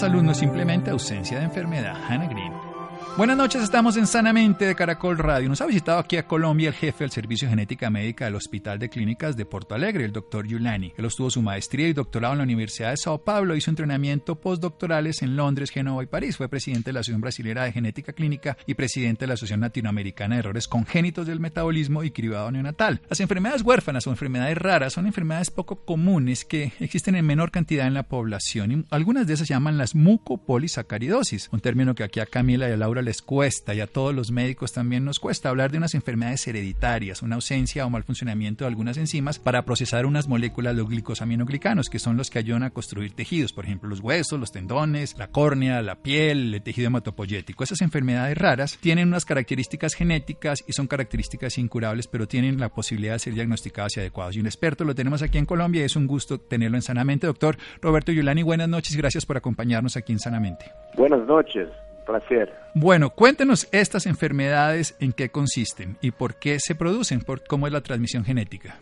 Salud no es simplemente ausencia de enfermedad. Hannah Green. Buenas noches, estamos en Sanamente de Caracol Radio. Nos ha visitado aquí a Colombia el jefe del Servicio Genética Médica del Hospital de Clínicas de Porto Alegre, el doctor Yulani. Él obtuvo su maestría y doctorado en la Universidad de Sao Paulo, hizo entrenamiento postdoctorales en Londres, Génova y París. Fue presidente de la Asociación Brasilera de Genética Clínica y presidente de la Asociación Latinoamericana de Errores Congénitos del Metabolismo y Cribado Neonatal. Las enfermedades huérfanas o enfermedades raras son enfermedades poco comunes que existen en menor cantidad en la población y algunas de esas se llaman las mucopolisacaridosis, un término que aquí a Camila y a Laura les cuesta y a todos los médicos también nos cuesta hablar de unas enfermedades hereditarias, una ausencia o mal funcionamiento de algunas enzimas para procesar unas moléculas de glicosaminoglicanos, que son los que ayudan a construir tejidos, por ejemplo, los huesos, los tendones, la córnea, la piel, el tejido hematopoyético. Esas enfermedades raras tienen unas características genéticas y son características incurables, pero tienen la posibilidad de ser diagnosticadas y adecuadas. Y un experto lo tenemos aquí en Colombia y es un gusto tenerlo en Sanamente. Doctor Roberto Yulani, buenas noches y gracias por acompañarnos aquí en Sanamente. Buenas noches placer. Bueno, cuéntenos estas enfermedades en qué consisten y por qué se producen, por cómo es la transmisión genética.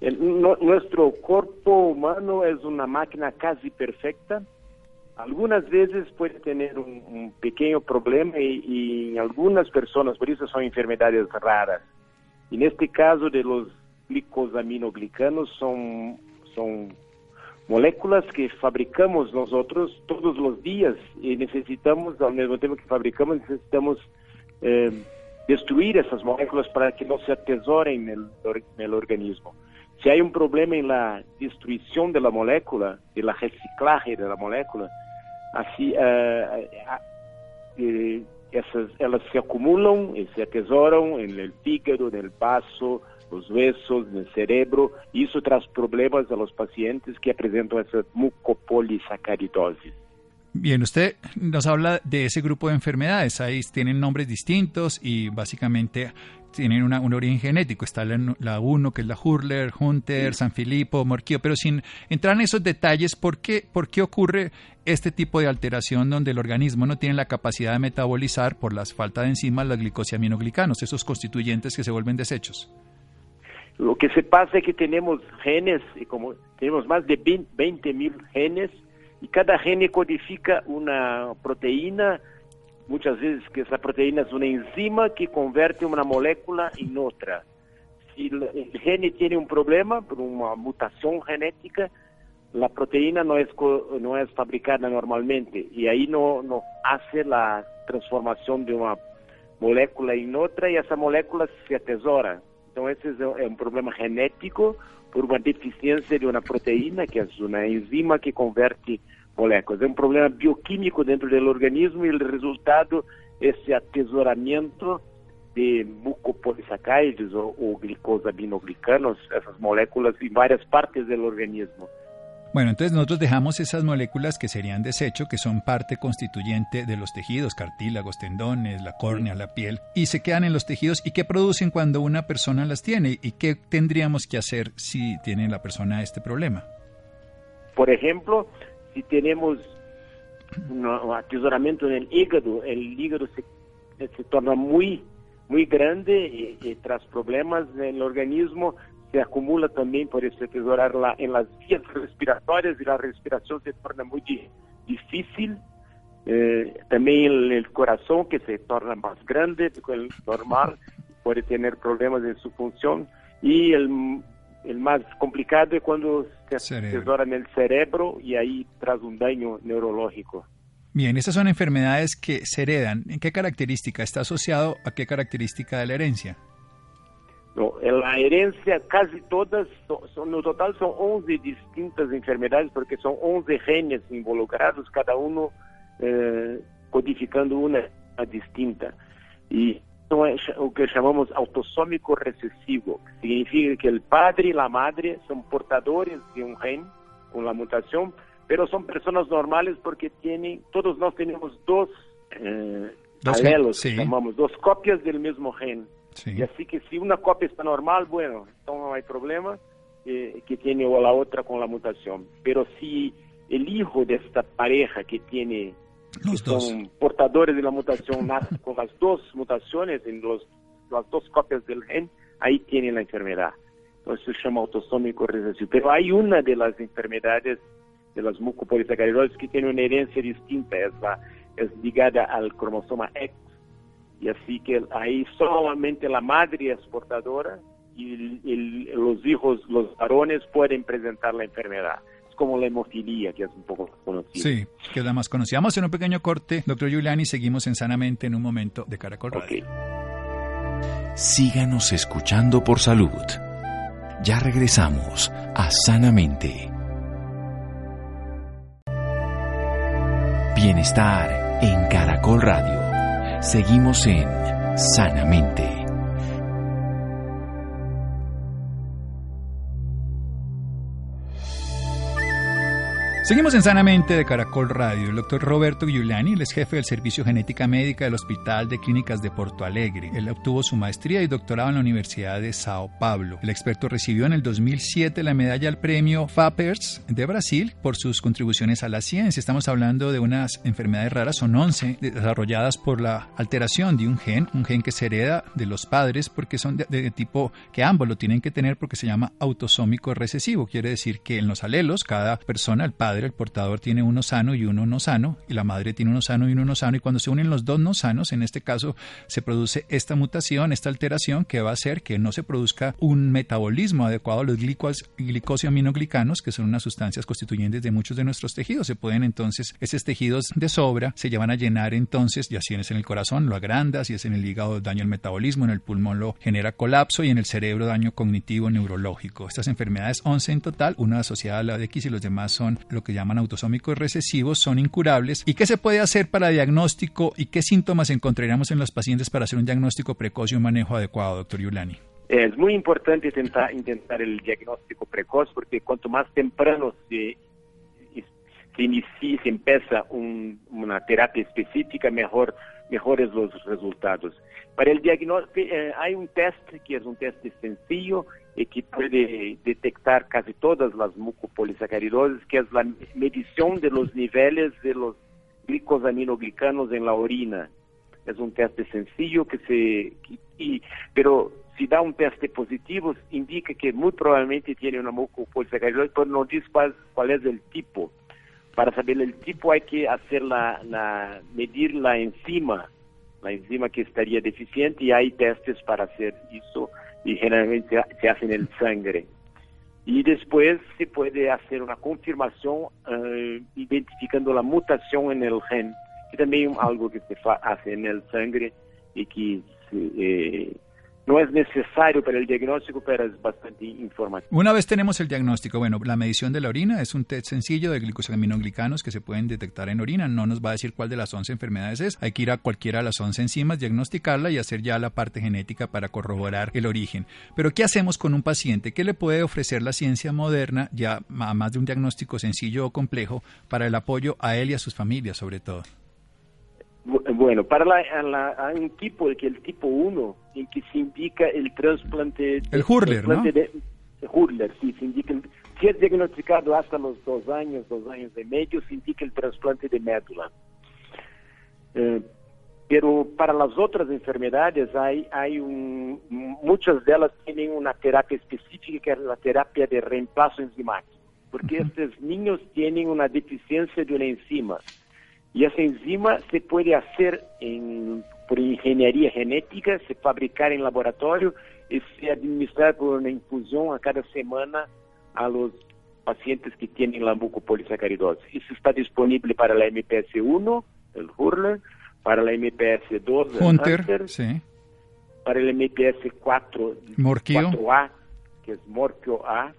nuestro cuerpo humano es una máquina casi perfecta. Algunas veces puede tener un, pequeño problema y, y, en algunas personas, por eso son enfermedades raras. En este caso de los glicosaminoglicanos son, son moléculas que fabricamos nosotros todos los días y necesitamos, al mismo tiempo que fabricamos, necesitamos eh, destruir esas moléculas para que no se atesoren en el, organismo. Si hay un problema en la destrucción de la molécula, de la reciclaje de la molécula, así eh, eh, elas se acumulan y se atesoran en el hígado, en el vaso, los huesos, el cerebro, y eso trae problemas a los pacientes que presentan esa mucopolisacaridosis. Bien, usted nos habla de ese grupo de enfermedades. Ahí tienen nombres distintos y básicamente tienen una, un origen genético. Está la 1, que es la Hurler, Hunter, San Filipo, Morquillo, pero sin entrar en esos detalles, ¿por qué, ¿por qué ocurre este tipo de alteración donde el organismo no tiene la capacidad de metabolizar por la falta de enzimas los glicosiaminoglicanos, esos constituyentes que se vuelven desechos? Lo que se pasa es que tenemos genes, como tenemos más de 20 mil genes, y cada gene codifica una proteína, muchas veces que esa proteína es una enzima que convierte una molécula en otra. Si el, gene tiene un problema por una mutación genética, la proteína no es, no es fabricada normalmente y ahí no, no hace la transformación de una molécula en otra y esa molécula se atesora. Então, esse é um problema genético por uma deficiência de uma proteína, que é uma enzima que converte moléculas. É um problema bioquímico dentro do organismo e o resultado é esse atesouramento de mucopolisacáridos ou, ou essas moléculas em várias partes do organismo. Bueno, entonces nosotros dejamos esas moléculas que serían desecho, que son parte constituyente de los tejidos, cartílagos, tendones, la córnea, la piel, y se quedan en los tejidos y qué producen cuando una persona las tiene y qué tendríamos que hacer si tiene la persona este problema. Por ejemplo, si tenemos un atesoramiento en el hígado, el hígado se, se torna muy muy grande y, y tras problemas en el organismo se acumula também por esse tesorar lá em las vías respiratórias e a respiração se torna muito difícil. Eh, também o coração que se torna mais grande que o normal, pode ter problemas em sua função e o mais complicado é quando se tesora no cerebro e aí traz um dano neurológico. Bien, esas son enfermedades que se heredan. ¿En qué característica está asociado a qué característica de la herencia? No, la herencia casi todas, son, no total son 11 distintas enfermedades porque son 11 genes involucrados, cada uno eh, codificando una distinta. Y eso es lo que llamamos autosómico recesivo, que significa que el padre y la madre son portadores de un gen con la mutación, pero son personas normales porque tienen, todos nós tenemos dos, eh, alelos, llamamos, dos copias del mismo gen. Y así que si una copia está normal, bueno, entonces no hay problema eh, que tiene o la otra con la mutación. Pero si el hijo de esta pareja que tiene los son portadores de la mutación nace con las dos mutaciones en los, las dos copias del gen, ahí tiene la enfermedad. Entonces se llama autosómico recesivo. Pero hay una de las enfermedades de las mucopolisacaridosis que tiene una herencia distinta, es, la, es ligada al cromosoma X. Y así que ahí solamente la madre es portadora y los hijos, los varones pueden presentar la enfermedad Es como la hemofilia, que es un poco conocida. Sí, queda más conocida. Vamos a un pequeño corte, doctor Giuliani, seguimos en Sanamente en un momento de Caracol Radio. Síganos escuchando por salud. Ya regresamos a Sanamente. Bienestar en Caracol Radio. Seguimos en Sanamente. Seguimos en Sanamente de Caracol Radio. El doctor Roberto Giuliani, es jefe del Servicio Genética Médica del Hospital de Clínicas de Porto Alegre. Él obtuvo su maestría y doctorado en la Universidad de Sao Paulo. El experto recibió en el 2007 la medalla al premio FAPERS de Brasil por sus contribuciones a la ciencia. Estamos hablando de unas enfermedades raras, son 11, desarrolladas por la alteración de un gen, un gen que se hereda de los padres porque son de tipo que ambos lo tienen que tener porque se llama autosómico recesivo. Quiere decir que en los alelos, cada persona, el padre, el portador tiene uno sano y uno no sano, y la madre tiene uno sano y uno no sano, y cuando se unen los dos no sanos, en este caso se produce esta mutación, esta alteración que va a hacer que no se produzca un metabolismo adecuado a los glicosio-aminoglicanos, que son unas sustancias constituyentes de muchos de nuestros tejidos. Se pueden entonces, esos tejidos de sobra se llevan a llenar entonces, ya si es en el corazón, lo agranda, si es en el hígado, daño al metabolismo, en el pulmón lo genera colapso y en el cerebro daño cognitivo neurológico. Estas enfermedades 11 en total, una asociada a la de X y los demás son lo que llaman autosómicos recesivos, son incurables. ¿Y qué se puede hacer para diagnóstico y qué síntomas encontraríamos en los pacientes para hacer un diagnóstico precoz y un manejo adecuado, doctor Yulani? Es muy importante intentar, intentar el diagnóstico precoz porque cuanto más temprano se, se inicia, se empieza una terapia específica, mejor, mejores los resultados. Para el diagnóstico eh, hay un test que es un test sencillo y que puede detectar casi todas las mucopolisacaridosis, que es la medición de los niveles de los glicosaminoglicanos en la orina. Es un test sencillo que se... Y, pero si da un test positivo, indica que muy probablemente tiene una mucopolisacaridosis, pero no dice cuál, es el tipo. Para saber el tipo hay que hacer la, medir la enzima, la enzima que estaría deficiente y hay testes para hacer eso y generalmente se hace en el sangre. Y después se puede hacer una confirmación uh, identificando la mutación en el gen, que también es algo que se hace en el sangre y que eh, no es necesario para el diagnóstico, pero es bastante informativo. Una vez tenemos el diagnóstico, bueno, la medición de la orina es un test sencillo de glicosaminoglicanos que se pueden detectar en orina. No nos va a decir cuál de las 11 enfermedades es. Hay que ir a cualquiera de las 11 enzimas, diagnosticarla y hacer ya la parte genética para corroborar el origen. Pero ¿qué hacemos con un paciente? ¿Qué le puede ofrecer la ciencia moderna, ya más de un diagnóstico sencillo o complejo, para el apoyo a él y a sus familias sobre todo? Bueno, para la, hay un tipo, que el tipo 1, en que se indica el trasplante... El Hurler, ¿no? De, Hurler, sí, se indica... si es diagnosticado hasta los dos años, dos años y medio, se indica el trasplante de médula. Eh, pero para las otras enfermedades hay, hay un, muchas de ellas tienen una terapia específica que es la terapia de reemplazo enzimático, porque estos niños tienen una deficiencia de una enzima y esa enzima se puede hacer en, por ingeniería genética, se fabricar en laboratorio y se administrar por una infusión a cada semana a los pacientes que tienen la mucopolisacaridosis. Eso está disponible para la MPS1, el Hurler, para la MPS2, el Hunter, sí. para el MPS4, 4A, que es Morquio A,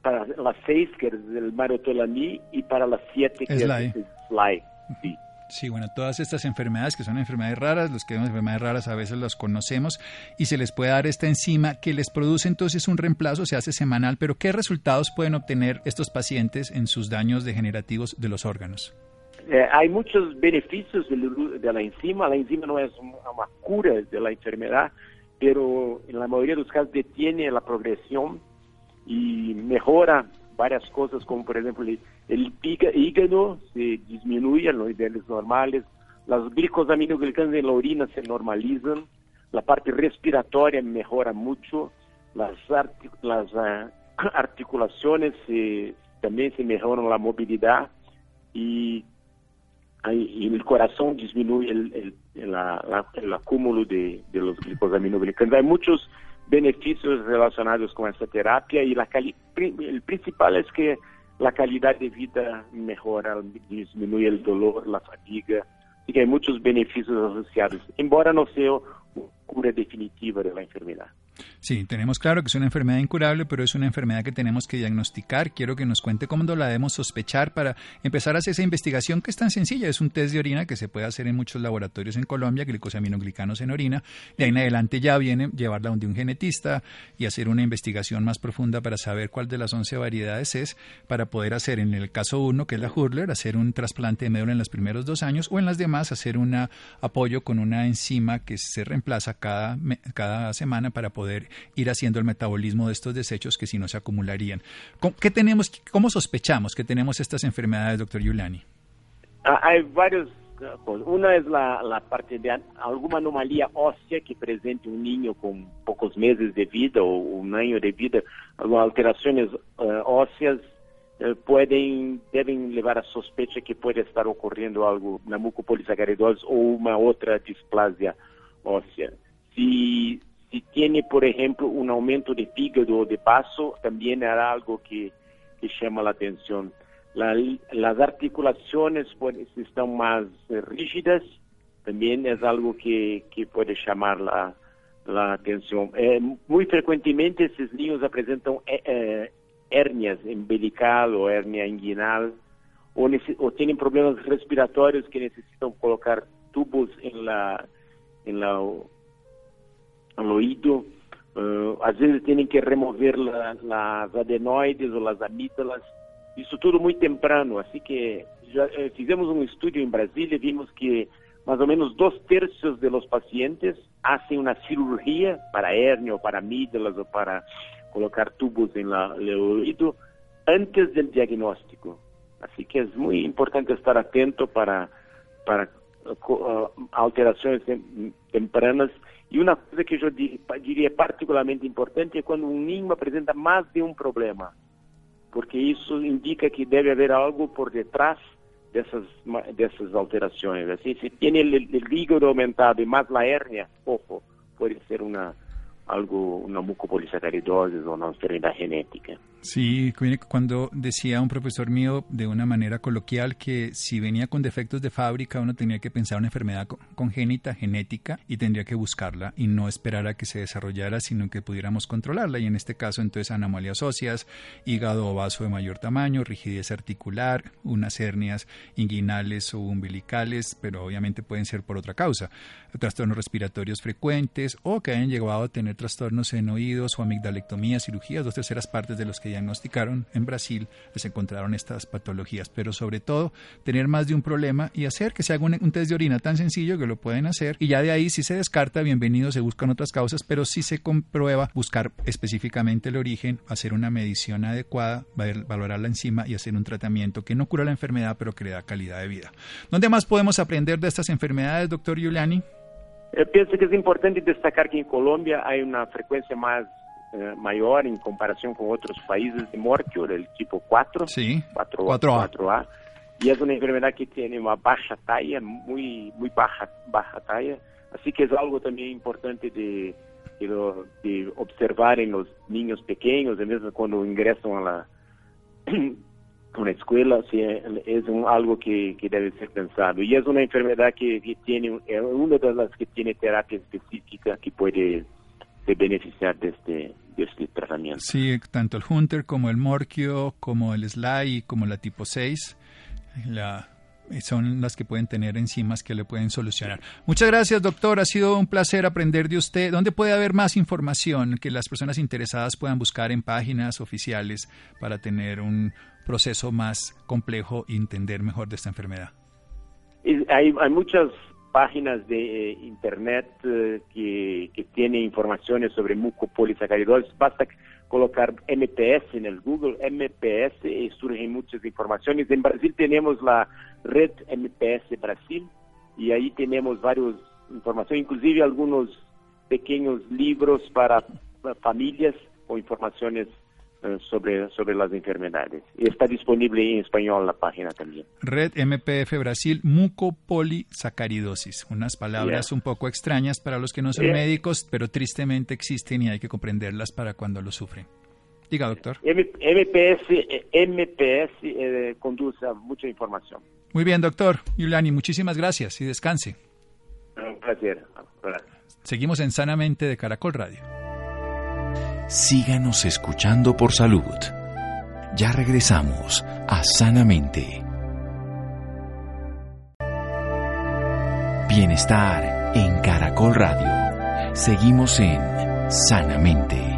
para la 6, que es el Marotolamí, y para la 7, que es el SLY. Sí. Sí, bueno, todas estas enfermedades que son enfermedades raras, los que vemos enfermedades raras a veces los conocemos y se les puede dar esta enzima que les produce entonces un reemplazo, se hace semanal, pero ¿qué resultados pueden obtener estos pacientes en sus daños degenerativos de los órganos? Eh, hay muchos beneficios de, la enzima, la enzima no es una cura de la enfermedad, pero en la mayoría de los casos detiene la progresión y mejora varias cosas, como por ejemplo el hígado se disminuye a los niveles normales, las glicosaminoglicanas en la orina se normalizan, la parte respiratoria mejora mucho, las, las ah, articulaciones también se mejoran la movilidad y, el corazón disminuye el, el, acúmulo de, de los glicosaminoglicanos. Hay muchos beneficios relacionados con esta terapia y la el principal es que la calidad de vida mejora, disminuye el dolor, la fatiga, y que hay muchos beneficios asociados, embora no sea una cura definitiva de la enfermedad. Sí, tenemos claro que es una enfermedad incurable, pero es una enfermedad que tenemos que diagnosticar. Quiero que nos cuente cómo la debemos sospechar para empezar a hacer esa investigación que es tan sencilla. Es un test de orina que se puede hacer en muchos laboratorios en Colombia, glicosaminoglicanos en orina. De ahí en adelante ya viene llevarla donde un genetista y hacer una investigación más profunda para saber cuál de las 11 variedades es, para poder hacer en el caso 1, que es la Hurler, hacer un trasplante de médula en los primeros dos años o en las demás hacer un apoyo con una enzima que se reemplaza cada, cada semana para poder ir haciendo el metabolismo de estos desechos que si no se acumularían. ¿Qué tenemos, ¿Cómo sospechamos que tenemos estas enfermedades, doctor Giuliani? Ah, hay varios cosas. Una es la, parte de alguna anomalía ósea que presente un niño con pocos meses de vida o un año de vida. Algunas alteraciones eh, óseas eh, pueden, deben llevar a sospecha que puede estar ocurriendo algo, una mucopolisacaridosis o una otra displasia ósea. Si si tiene, por ejemplo, un aumento de fígado o de paso, también era algo que, llama la atención. las articulaciones pues, están más rígidas, también es algo que, puede llamar la, atención. Eh, muy frecuentemente estos niños presentan eh, eh, hernias umbilical o hernia inguinal o, o, tienen problemas respiratorios que necesitan colocar tubos en la, en la al oído. Uh, às vezes têm que remover la, las adenoides ou as amígdalas. Isso tudo muito temprano. Assim que já eh, fizemos um estudo em Brasília vimos que mais ou menos dois terços de los pacientes fazem uma cirurgia para hernia ou para amígdalas ou para colocar tubos em la, oído antes do diagnóstico. Assim que é muito importante estar atento para para uh, alterações tempranas E uma coisa que eu diria particularmente importante é quando um ninho apresenta mais de um problema, porque isso indica que deve haver algo por detrás dessas dessas alterações. Assim, se tem o hígado aumentado e mais a hérnia, ojo, pode ser uma algo, una mucopolisacaridosis o una enfermedad genética. Sí, cuando decía un profesor mío de una manera coloquial que si venía con defectos de fábrica uno tenía que pensar una enfermedad congénita, genética, y tendría que buscarla y no esperar a que se desarrollara, sino que pudiéramos controlarla. Y en este caso entonces anomalías óseas, hígado o vaso de mayor tamaño, rigidez articular, unas hernias inguinales o umbilicales, pero obviamente pueden ser por otra causa, trastornos respiratorios frecuentes o que hayan llegado a tener trastornos en oídos o amigdalectomía, cirugías, dos terceras partes de los que diagnosticaron en Brasil les encontraron estas patologías, pero sobre todo tener más de un problema y hacer que se haga un, test de orina tan sencillo que lo pueden hacer y ya de ahí si se descarta, bienvenido, se buscan otras causas, pero si se comprueba buscar específicamente el origen, hacer una medición adecuada, valorar la enzima y hacer un tratamiento que no cura la enfermedad, pero que le da calidad de vida. ¿Dónde más podemos aprender de estas enfermedades, doctor Giuliani? Eu penso que é importante destacar que em Colômbia há uma frequência mais eh, maior em comparação com outros países de morte, do tipo 4, sí, 4, 4A. 4A. E é uma enfermidade que tem uma baixa taia, muito, muito baixa, baixa taia. Assim que é algo também importante de, de, de observar em os niños pequenos, mesmo quando ingressam a la, una escuela sí, es un, algo que, que, debe ser pensado. Y es una enfermedad que, que tiene, es una de las que tiene terapia específica que puede se beneficiar de este, de este tratamiento. Sí, tanto el Hunter como el Morquio, como el Sly, como la tipo 6, la son las que pueden tener enzimas que le pueden solucionar. Muchas gracias, doctor. Ha sido un placer aprender de usted. ¿Dónde puede haber más información que las personas interesadas puedan buscar en páginas oficiales para tener un proceso más complejo y entender mejor de esta enfermedad? Hay, hay muchas páginas de eh, internet eh, que, que tienen informaciones sobre mucopolisacaridosis. Basta colocar MPS en el Google, MPS, y surgen muchas informaciones. En Brasil tenemos la red MPS Brasil y ahí tenemos varias informaciones, inclusive algunos pequeños libros para familias o informaciones sobre, sobre las enfermedades. Y está disponible en español la página también. Red MPF Brasil, mucopolisacaridosis. Unas palabras un poco extrañas para los que no son médicos, pero tristemente existen y hay que comprenderlas para cuando lo sufren. Diga, doctor. MPS, MPS eh, conduce a mucha información. Muy bien, doctor. Yuliani, muchísimas gracias y descanse. Un placer. Seguimos en Sanamente de Caracol Radio síganos escuchando por salud. Ya regresamos a Sanamente. Bienestar en Caracol Radio. Seguimos en Sanamente.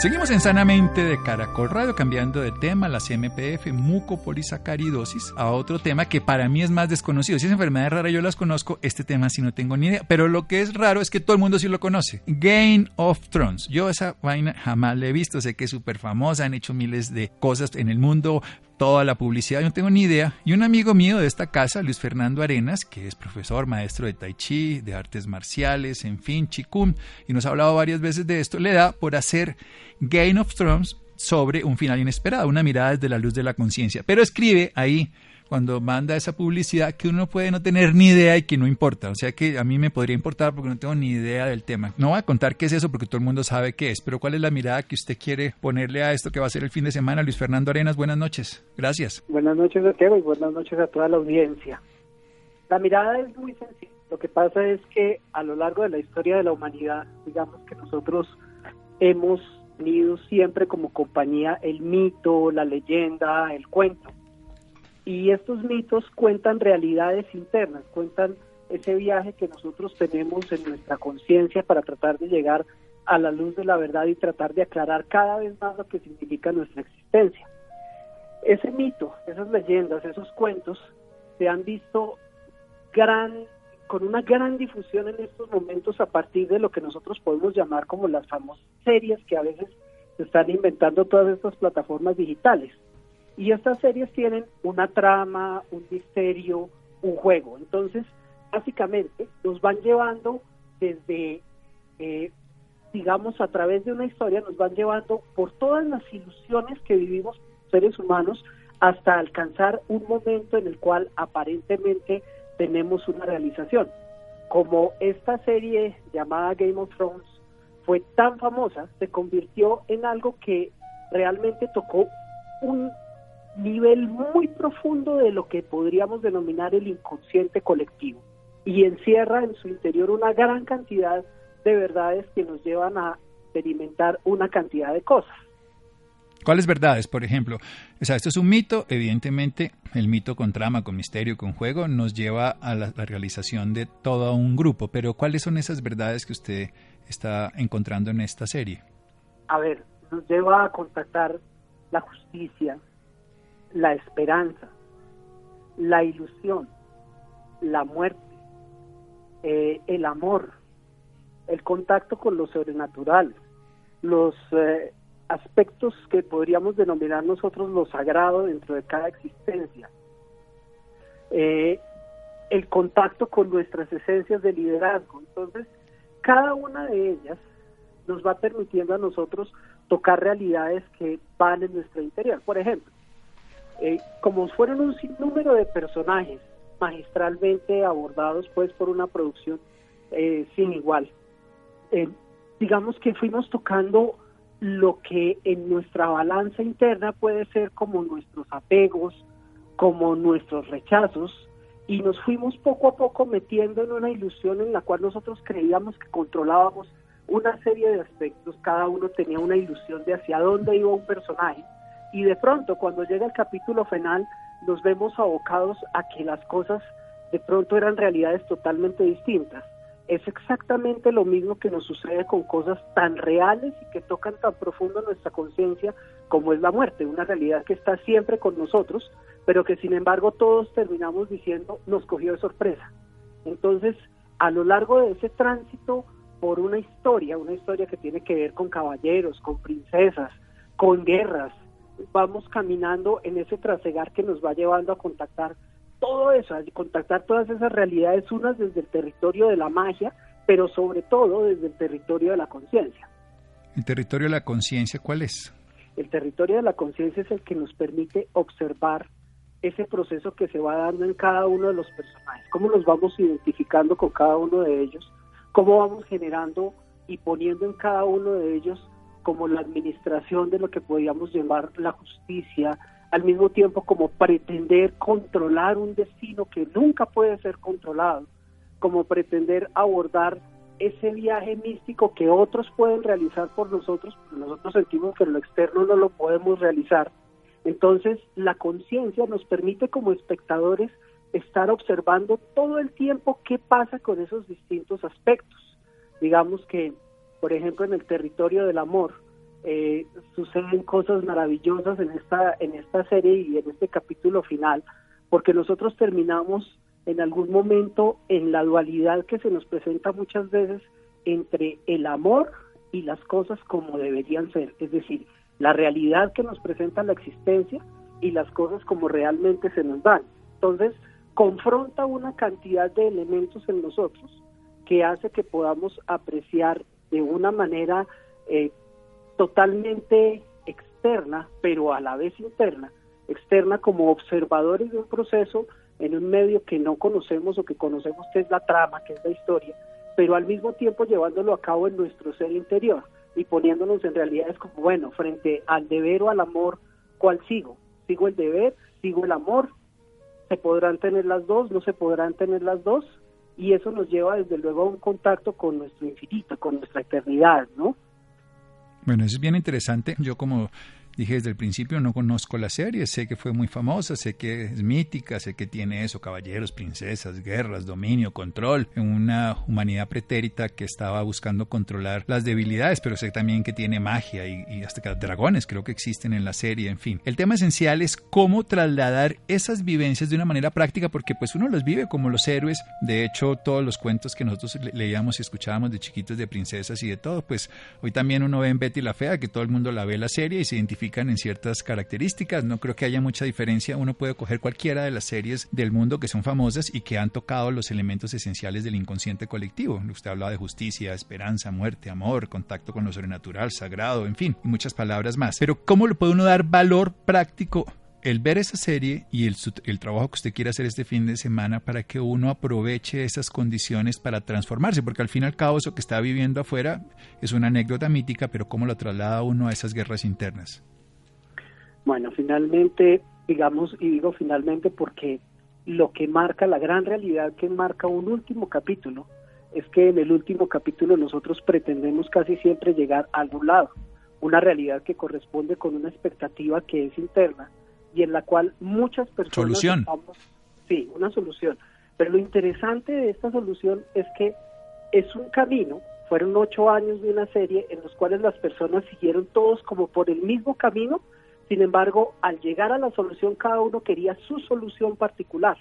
Seguimos en Sanamente de Caracol Radio, cambiando de tema, las MPF, mucopolisacaridosis, a otro tema que para mí es más desconocido. Si es enfermedad rara, yo las conozco, este tema sí no tengo ni idea. Pero lo que es raro es que todo el mundo sí lo conoce. Game of Thrones. Yo esa vaina jamás la he visto, sé que es súper famosa, han hecho miles de cosas en el mundo, toda la publicidad, yo no tengo ni idea. Y un amigo mío de esta casa, Luis Fernando Arenas, que es profesor, maestro de Tai Chi, de artes marciales, en fin, Chikun, y nos ha hablado varias veces de esto, le da por hacer Game of Thrones sobre un final inesperado, una mirada desde la luz de la conciencia. Pero escribe ahí cuando manda esa publicidad que uno puede no tener ni idea y que no importa. O sea que a mí me podría importar porque no tengo ni idea del tema. No voy a contar qué es eso porque todo el mundo sabe qué es, pero ¿cuál es la mirada que usted quiere ponerle a esto que va a ser el fin de semana? Luis Fernando Arenas, buenas noches. Gracias. Buenas noches, Santiago, y buenas noches a toda la audiencia. La mirada es muy sencilla. Lo que pasa es que a lo largo de la historia de la humanidad, digamos que nosotros hemos tenido siempre como compañía el mito, la leyenda, el cuento y estos mitos cuentan realidades internas, cuentan ese viaje que nosotros tenemos en nuestra conciencia para tratar de llegar a la luz de la verdad y tratar de aclarar cada vez más lo que significa nuestra existencia. Ese mito, esas leyendas, esos cuentos se han visto gran, con una gran difusión en estos momentos a partir de lo que nosotros podemos llamar como las famosas series que a veces se están inventando todas estas plataformas digitales. Y estas series tienen una trama, un misterio, un juego. Entonces, básicamente, nos van llevando desde, eh, digamos, a través de una historia, nos van llevando por todas las ilusiones que vivimos seres humanos hasta alcanzar un momento en el cual aparentemente tenemos una realización. Como esta serie llamada Game of Thrones fue tan famosa, se convirtió en algo que realmente tocó un nivel muy profundo de lo que podríamos denominar el inconsciente colectivo y encierra en su interior una gran cantidad de verdades que nos llevan a experimentar una cantidad de cosas. ¿Cuáles verdades, por ejemplo? O sea, esto es un mito, evidentemente el mito con trama, con misterio, con juego nos lleva a la, la realización de todo un grupo, pero ¿cuáles son esas verdades que usted está encontrando en esta serie? A ver, nos lleva a contactar la justicia, la esperanza, la ilusión, la muerte, eh, el amor, el contacto con lo sobrenatural, los eh, aspectos que podríamos denominar nosotros lo sagrado dentro de cada existencia, eh, el contacto con nuestras esencias de liderazgo. Entonces, cada una de ellas nos va permitiendo a nosotros tocar realidades que van en nuestro interior. Por ejemplo, eh, como fueron un sinnúmero de personajes magistralmente abordados pues por una producción eh, sin igual. Eh, digamos que fuimos tocando lo que en nuestra balanza interna puede ser como nuestros apegos, como nuestros rechazos, y nos fuimos poco a poco metiendo en una ilusión en la cual nosotros creíamos que controlábamos una serie de aspectos, cada uno tenía una ilusión de hacia dónde iba un personaje y de pronto cuando llega el capítulo final nos vemos abocados a que las cosas de pronto eran realidades totalmente distintas. Es exactamente lo mismo que nos sucede con cosas tan reales y que tocan tan profundo nuestra conciencia como es la muerte, una realidad que está siempre con nosotros, pero que sin embargo todos terminamos diciendo nos cogió de sorpresa. Entonces, a lo largo de ese tránsito por una historia, una historia que tiene que ver con caballeros, con princesas, con guerras, vamos caminando en ese trasegar que nos va llevando a contactar todo eso, a contactar todas esas realidades, unas desde el territorio de la magia, pero sobre todo desde el territorio de la conciencia. ¿El territorio de la conciencia cuál es? El territorio de la conciencia es el que nos permite observar ese proceso que se va dando en cada uno de los personajes, cómo nos vamos identificando con cada uno de ellos, cómo vamos generando y poniendo en cada uno de ellos como la administración de lo que podríamos llamar la justicia, al mismo tiempo como pretender controlar un destino que nunca puede ser controlado, como pretender abordar ese viaje místico que otros pueden realizar por nosotros, pero nosotros sentimos que en lo externo no lo podemos realizar. Entonces, la conciencia nos permite como espectadores estar observando todo el tiempo qué pasa con esos distintos aspectos. Digamos que, por ejemplo, en el territorio del amor, eh, suceden cosas maravillosas en esta, en esta serie y en este capítulo final, porque nosotros terminamos en algún momento en la dualidad que se nos presenta muchas veces entre el amor y las cosas como deberían ser, es decir, la realidad que nos presenta la existencia y las cosas como realmente se nos dan. Entonces, confronta una cantidad de elementos en nosotros que hace que podamos apreciar de una manera eh, totalmente externa, pero a la vez interna, externa como observadores de un proceso en un medio que no conocemos o que conocemos que es la trama, que es la historia, pero al mismo tiempo llevándolo a cabo en nuestro ser interior y poniéndonos en realidades como, bueno, frente al deber o al amor, ¿cuál sigo? ¿Sigo el deber? ¿Sigo el amor? ¿Se podrán tener las dos? ¿No se podrán tener las dos? Y eso nos lleva desde luego a un contacto con nuestro infinito, con nuestra eternidad, ¿no? Bueno, eso es bien interesante. Yo como dije desde el principio, no conozco la serie, sé que fue muy famosa, sé que es mítica, sé que tiene eso, caballeros, princesas, guerras, dominio, control, una humanidad pretérita que estaba buscando controlar las debilidades, pero sé también que tiene magia y, y hasta dragones creo que existen en la serie, en fin. El tema esencial es cómo trasladar esas vivencias de una manera práctica, porque pues uno los vive como los héroes, de hecho todos los cuentos que nosotros leíamos y escuchábamos de chiquitos de princesas y de todo, pues hoy también uno ve en Betty la Fea que todo el mundo la ve la serie y se identifica en ciertas características. No creo que haya mucha diferencia. Uno puede coger cualquiera de las series del mundo que son famosas y que han tocado los elementos esenciales del inconsciente colectivo. Usted hablaba de justicia, esperanza, muerte, amor, contacto con lo sobrenatural, sagrado, en fin, y muchas palabras más. Pero ¿cómo le puede uno dar valor práctico el ver esa serie y el, el, trabajo que usted quiere hacer este fin de semana para que uno aproveche esas condiciones para transformarse, porque al fin y al cabo eso que está viviendo afuera es una anécdota mítica, pero cómo lo traslada uno a esas guerras internas. Bueno, finalmente, digamos, y digo finalmente porque lo que marca, la gran realidad que marca un último capítulo, es que en el último capítulo nosotros pretendemos casi siempre llegar a algún lado, una realidad que corresponde con una expectativa que es interna y en la cual muchas personas... Solución. sí, una solución. Pero lo interesante de esta solución es que es un camino, fueron ocho años de una serie en los cuales las personas siguieron todos como por el mismo camino, sin embargo, al llegar a la solución, cada uno quería su solución particular.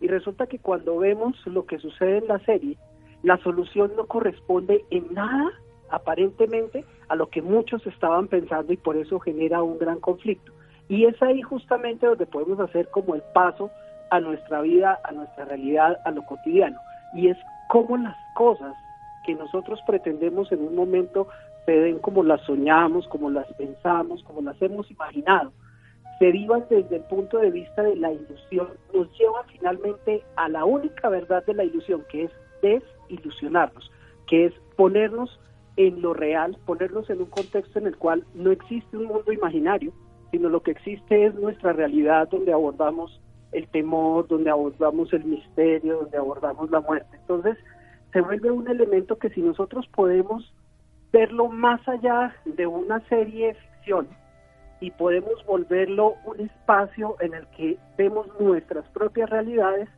Y resulta que cuando vemos lo que sucede en la serie, la solución no corresponde en nada, aparentemente, a lo que muchos estaban pensando y por eso genera un gran conflicto. Y es ahí justamente donde podemos hacer como el paso a nuestra vida, a nuestra realidad, a lo cotidiano. Y es como las cosas que nosotros pretendemos en un momento se den como las soñamos, como las pensamos, como las hemos imaginado, se derivan desde el punto de vista de la ilusión, nos lleva finalmente a la única verdad de la ilusión, que es desilusionarnos, que es ponernos en lo real, ponernos en un contexto en el cual no existe un mundo imaginario, sino lo que existe es nuestra realidad donde abordamos el temor, donde abordamos el misterio, donde abordamos la muerte. Entonces, se vuelve un elemento que si nosotros podemos verlo más allá de una serie de ficción y podemos volverlo un espacio en el que vemos nuestras propias realidades,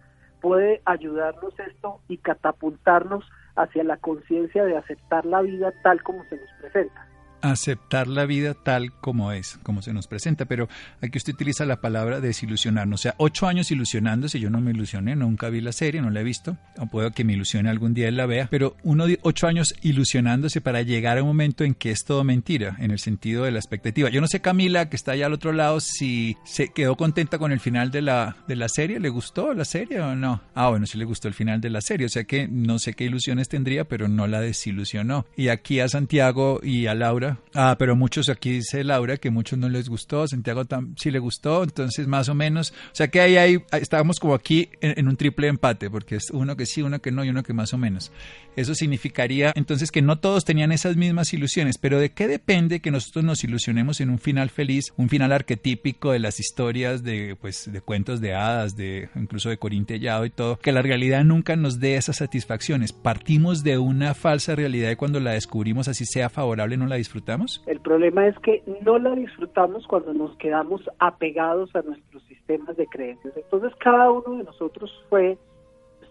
puede ayudarnos esto y catapultarnos hacia la conciencia de aceptar la vida tal como se nos presenta aceptar la vida tal como es, como se nos presenta. Pero aquí usted utiliza la palabra desilusionarnos. O sea, ocho años ilusionándose, yo no me ilusioné, nunca vi la serie, no la he visto. O puedo que me ilusione algún día y la vea. Pero uno ocho años ilusionándose para llegar a un momento en que es todo mentira, en el sentido de la expectativa. Yo no sé, Camila, que está allá al otro lado, si se quedó contenta con el final de la, de la serie. ¿Le gustó la serie o no? Ah, bueno, sí le gustó el final de la serie. O sea que no sé qué ilusiones tendría, pero no la desilusionó. Y aquí a Santiago y a Laura Ah, pero muchos aquí dice Laura que muchos no les gustó, Santiago sí le gustó, entonces más o menos, o sea que ahí, ahí estábamos como aquí en, un triple empate, porque es uno que sí, uno que no y uno que más o menos. Eso significaría entonces que no todos tenían esas mismas ilusiones, pero ¿de qué depende que nosotros nos ilusionemos en un final feliz, un final arquetípico de las historias de, pues, de cuentos de hadas, de incluso de Corintellado y todo, que la realidad nunca nos dé esas satisfacciones? Partimos de una falsa realidad y cuando la descubrimos así sea favorable no la disfrutamos el problema es que no la disfrutamos cuando nos quedamos apegados a nuestros sistemas de creencias. Entonces cada uno de nosotros fue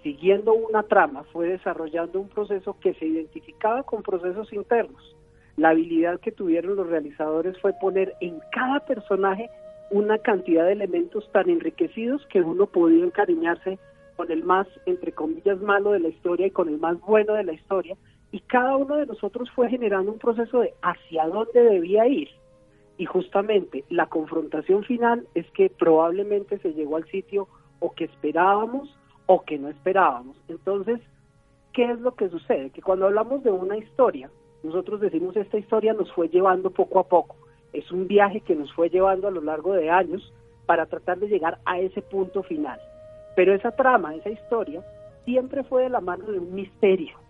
siguiendo una trama, fue desarrollando un proceso que se identificaba con procesos internos. La habilidad que tuvieron los realizadores fue poner en cada personaje una cantidad de elementos tan enriquecidos que uno podía encariñarse con el más, entre comillas, malo de la historia y con el más bueno de la historia, y cada uno de nosotros fue generando un proceso de hacia dónde debía ir. Y justamente la confrontación final es que probablemente se llegó al sitio o que esperábamos o que no esperábamos. Entonces, ¿qué es lo que sucede? Que cuando hablamos de una historia, nosotros decimos esta historia nos fue llevando poco a poco. Es un viaje que nos fue llevando a lo largo de años para tratar de llegar a ese punto final. Pero esa trama, esa historia, siempre fue de la mano de un misterio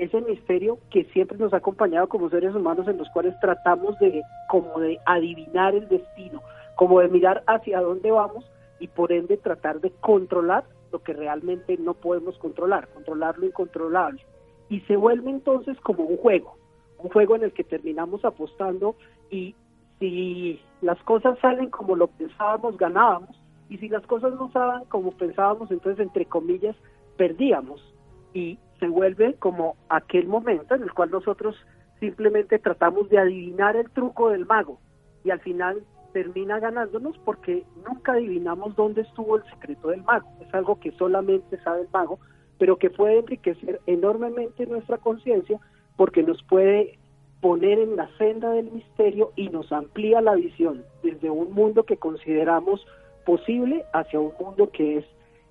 ese misterio que siempre nos ha acompañado como seres humanos en los cuales tratamos de como de adivinar el destino, como de mirar hacia dónde vamos y por ende tratar de controlar lo que realmente no podemos controlar, controlar lo incontrolable. Y se vuelve entonces como un juego, un juego en el que terminamos apostando y si las cosas salen como lo pensábamos, ganábamos, y si las cosas no salen como pensábamos, entonces entre comillas, perdíamos. Y se vuelve como aquel momento en el cual nosotros simplemente tratamos de adivinar el truco del mago y al final termina ganándonos porque nunca adivinamos dónde estuvo el secreto del mago. Es algo que solamente sabe el mago, pero que puede enriquecer enormemente nuestra conciencia porque nos puede poner en la senda del misterio y nos amplía la visión desde un mundo que consideramos posible hacia un mundo que es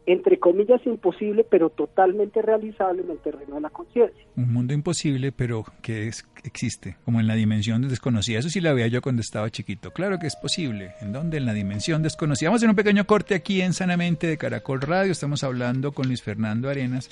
entre comillas imposible, pero totalmente realizable en el terreno de la conciencia. Un mundo imposible, pero que es, existe, como en la dimensión desconocida. Eso sí la veía yo cuando estaba chiquito. Claro que es posible. ¿En dónde? En la dimensión desconocida. Vamos a hacer un pequeño corte aquí en Sanamente de Caracol Radio. Estamos hablando con Luis Fernando Arenas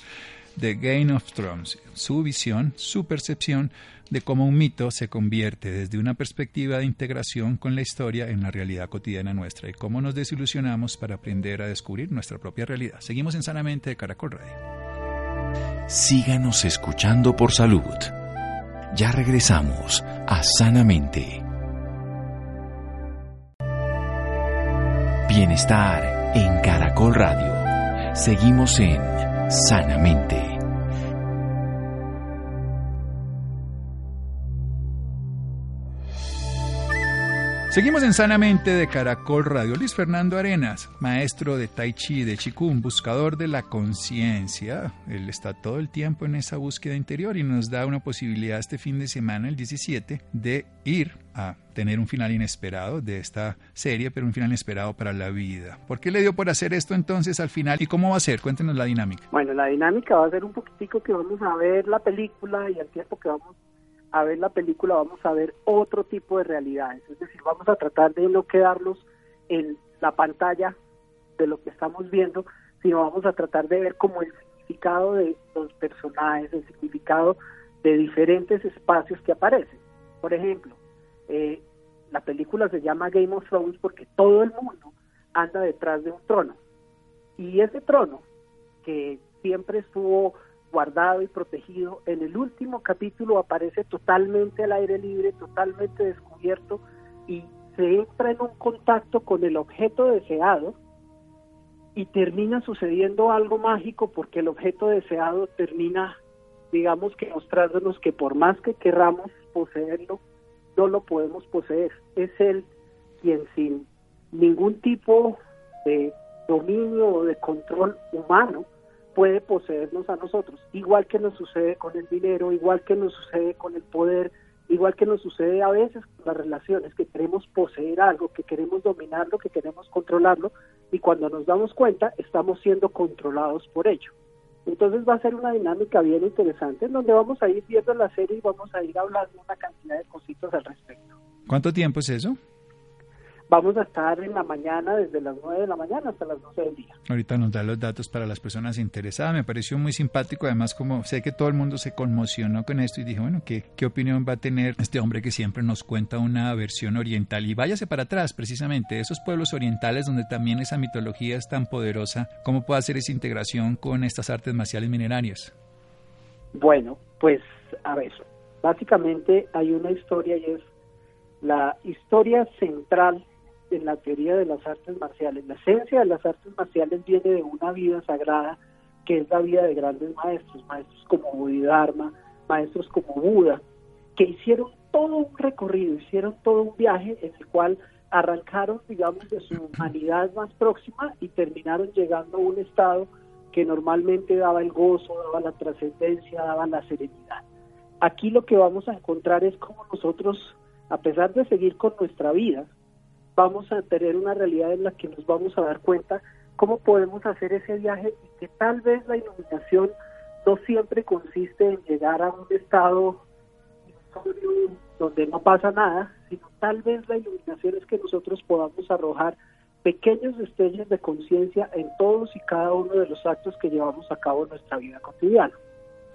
de Game of Thrones, su visión, su percepción de cómo un mito se convierte desde una perspectiva de integración con la historia en la realidad cotidiana nuestra y cómo nos desilusionamos para aprender a descubrir nuestra propia realidad. Seguimos en Sanamente de Caracol Radio. Síganos escuchando por salud. Ya regresamos a Sanamente. Bienestar en Caracol Radio. Seguimos en Sanamente. Seguimos en Sanamente de Caracol Radio. Luis Fernando Arenas, maestro de Tai Chi, de Chikung, buscador de la conciencia. Él está todo el tiempo en esa búsqueda interior y nos da una posibilidad este fin de semana, el 17, de ir a tener un final inesperado de esta serie, pero un final inesperado para la vida. ¿Por qué le dio por hacer esto entonces al final y cómo va a ser? Cuéntenos la dinámica. Bueno, la dinámica va a ser un poquitico que vamos a ver la película y al tiempo que vamos a ver la película vamos a ver otro tipo de realidades, es decir, vamos a tratar de no quedarnos en la pantalla de lo que estamos viendo, sino vamos a tratar de ver como el significado de los personajes, el significado de diferentes espacios que aparecen. Por ejemplo, eh, la película se llama Game of Thrones porque todo el mundo anda detrás de un trono. Y ese trono, que siempre estuvo guardado y protegido, en el último capítulo aparece totalmente al aire libre, totalmente descubierto y se entra en un contacto con el objeto deseado y termina sucediendo algo mágico porque el objeto deseado termina, digamos que mostrándonos que por más que querramos poseerlo, no lo podemos poseer. Es él quien sin ningún tipo de dominio o de control humano puede poseernos a nosotros, igual que nos sucede con el dinero, igual que nos sucede con el poder, igual que nos sucede a veces con las relaciones, que queremos poseer algo, que queremos dominarlo, que queremos controlarlo, y cuando nos damos cuenta estamos siendo controlados por ello. Entonces va a ser una dinámica bien interesante donde vamos a ir viendo la serie y vamos a ir hablando una cantidad de cositas al respecto. ¿Cuánto tiempo es eso? Vamos a estar en la mañana, desde las 9 de la mañana hasta las 12 del día. Ahorita nos da los datos para las personas interesadas. Me pareció muy simpático. Además, como sé que todo el mundo se conmocionó con esto y dije, bueno, ¿qué, qué opinión va a tener este hombre que siempre nos cuenta una versión oriental? Y váyase para atrás, precisamente, esos pueblos orientales donde también esa mitología es tan poderosa. ¿Cómo puede hacer esa integración con estas artes marciales minerarias? Bueno, pues a ver, básicamente hay una historia y es la historia central en la teoría de las artes marciales. La esencia de las artes marciales viene de una vida sagrada que es la vida de grandes maestros, maestros como Bodhidharma, maestros como Buda, que hicieron todo un recorrido, hicieron todo un viaje en el cual arrancaron, digamos, de su humanidad más próxima y terminaron llegando a un estado que normalmente daba el gozo, daba la trascendencia, daba la serenidad. Aquí lo que vamos a encontrar es cómo nosotros, a pesar de seguir con nuestra vida, vamos a tener una realidad en la que nos vamos a dar cuenta cómo podemos hacer ese viaje y que tal vez la iluminación no siempre consiste en llegar a un estado donde no pasa nada, sino tal vez la iluminación es que nosotros podamos arrojar pequeños destellos de conciencia en todos y cada uno de los actos que llevamos a cabo en nuestra vida cotidiana.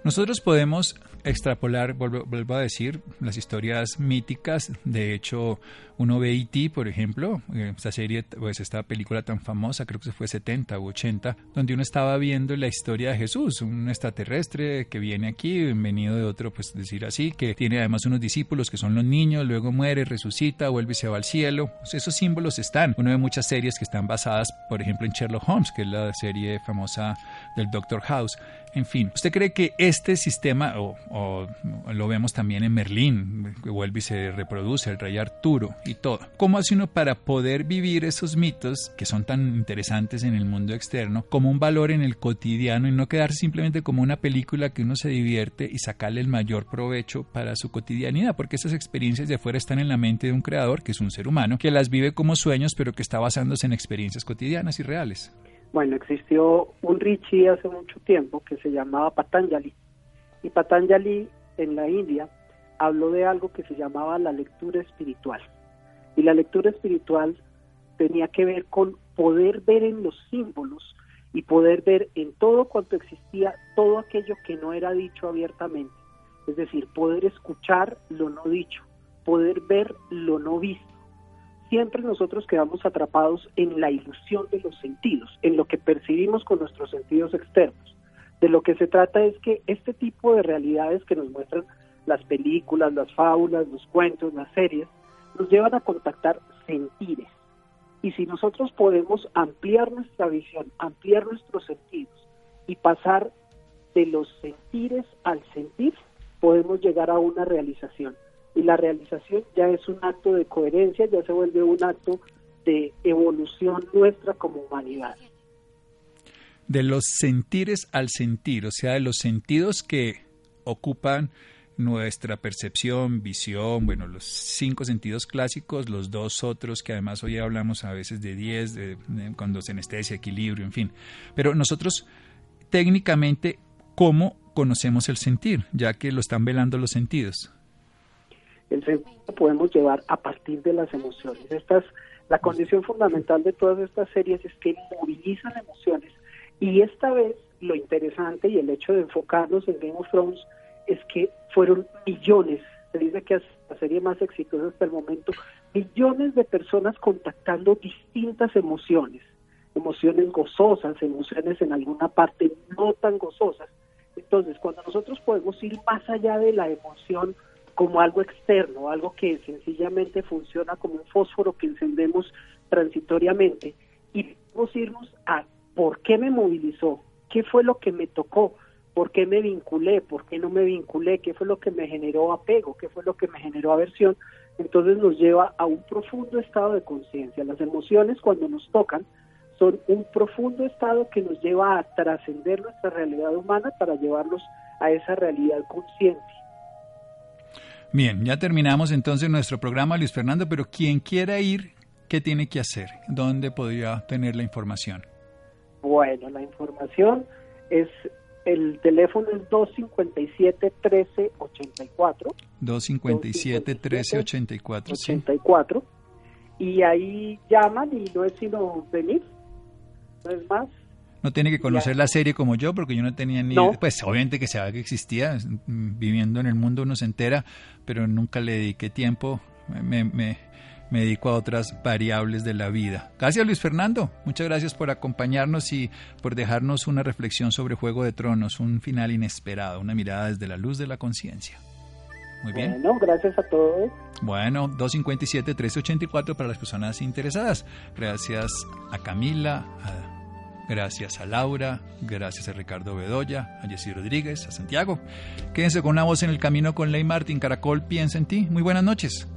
Nosotros podemos extrapolar, vuelvo, a decir, las historias míticas. De hecho, uno ve E.T., por ejemplo, eh, esta serie, pues esta película tan famosa, creo que fue 70 u 80, donde uno estaba viendo la historia de Jesús, un extraterrestre que viene aquí, venido de otro, pues decir así, que tiene además unos discípulos que son los niños, luego muere, resucita, vuelve y se va al cielo. Esos símbolos están. Uno ve muchas series que están basadas, por ejemplo, en Sherlock Holmes, que es la serie famosa del Doctor House. En fin, ¿usted cree que este sistema, o, lo vemos también en Merlín, que vuelve y se reproduce, el rey Arturo y todo, cómo hace uno para poder vivir esos mitos que son tan interesantes en el mundo externo como un valor en el cotidiano y no quedarse simplemente como una película que uno se divierte y sacarle el mayor provecho para su cotidianidad? Porque esas experiencias de afuera están en la mente de un creador, que es un ser humano, que las vive como sueños, pero que está basándose en experiencias cotidianas y reales. Bueno, existió un Rishi hace mucho tiempo que se llamaba Patanjali. Y Patanjali en la India habló de algo que se llamaba la lectura espiritual. Y la lectura espiritual tenía que ver con poder ver en los símbolos y poder ver en todo cuanto existía todo aquello que no era dicho abiertamente. Es decir, poder escuchar lo no dicho, poder ver lo no visto siempre nosotros quedamos atrapados en la ilusión de los sentidos, en lo que percibimos con nuestros sentidos externos. De lo que se trata es que este tipo de realidades que nos muestran las películas, las fábulas, los cuentos, las series, nos llevan a contactar sentires. Y si nosotros podemos ampliar nuestra visión, ampliar nuestros sentidos y pasar de los sentires al sentir, podemos llegar a una realización y la realización ya es un acto de coherencia, ya se vuelve un acto de evolución nuestra como humanidad. De los sentires al sentir, o sea, de los sentidos que ocupan nuestra percepción, visión, bueno, los cinco sentidos clásicos, los dos otros que además hoy hablamos a veces de diez, de, cuando se anestesia, equilibrio, en fin. Pero nosotros técnicamente, ¿cómo conocemos el sentir? Ya que lo están velando los sentidos el sentido podemos llevar a partir de las emociones. Esta la condición fundamental de todas estas series es que movilizan emociones y esta vez lo interesante y el hecho de enfocarnos en Game of Thrones es que fueron millones, se dice que es la serie más exitosa hasta el momento, millones de personas contactando distintas emociones, emociones gozosas, emociones en alguna parte no tan gozosas, Entonces, cuando nosotros podemos ir más allá de la emoción como algo externo, algo que sencillamente funciona como un fósforo que encendemos transitoriamente, y podemos irnos a por qué me movilizó, qué fue lo que me tocó, por qué me vinculé, por qué no me vinculé, qué fue lo que me generó apego, qué fue lo que me generó aversión, entonces nos lleva a un profundo estado de conciencia. Las emociones cuando nos tocan son un profundo estado que nos lleva a trascender nuestra realidad humana para llevarnos a esa realidad consciente. Bien, ya terminamos entonces nuestro programa, Luis Fernando, pero quien quiera ir, ¿qué tiene que hacer? ¿Dónde podría tener la información? Bueno, la información es el teléfono es 257-1384. 257-1384. 84. Y ahí llaman y no es sino venir. No es más. No tiene que conocer la serie como yo, porque yo no tenía ni... No. Pues obviamente que sabe que existía, mm, viviendo en el mundo uno se entera, pero nunca le dediqué tiempo, me, me, me dedico a otras variables de la vida. Gracias Luis Fernando, muchas gracias por acompañarnos y por dejarnos una reflexión sobre Juego de Tronos, un final inesperado, una mirada desde la luz de la conciencia. Muy bien. Bueno, gracias a todos. Bueno, 257-1384 para las personas interesadas. Gracias a Camila, a Gracias a Laura, gracias a Ricardo Bedoya, a Jessy Rodríguez, a Santiago. Quédense con una voz en el camino con Ley Martín. Caracol piensa en ti. Muy buenas noches.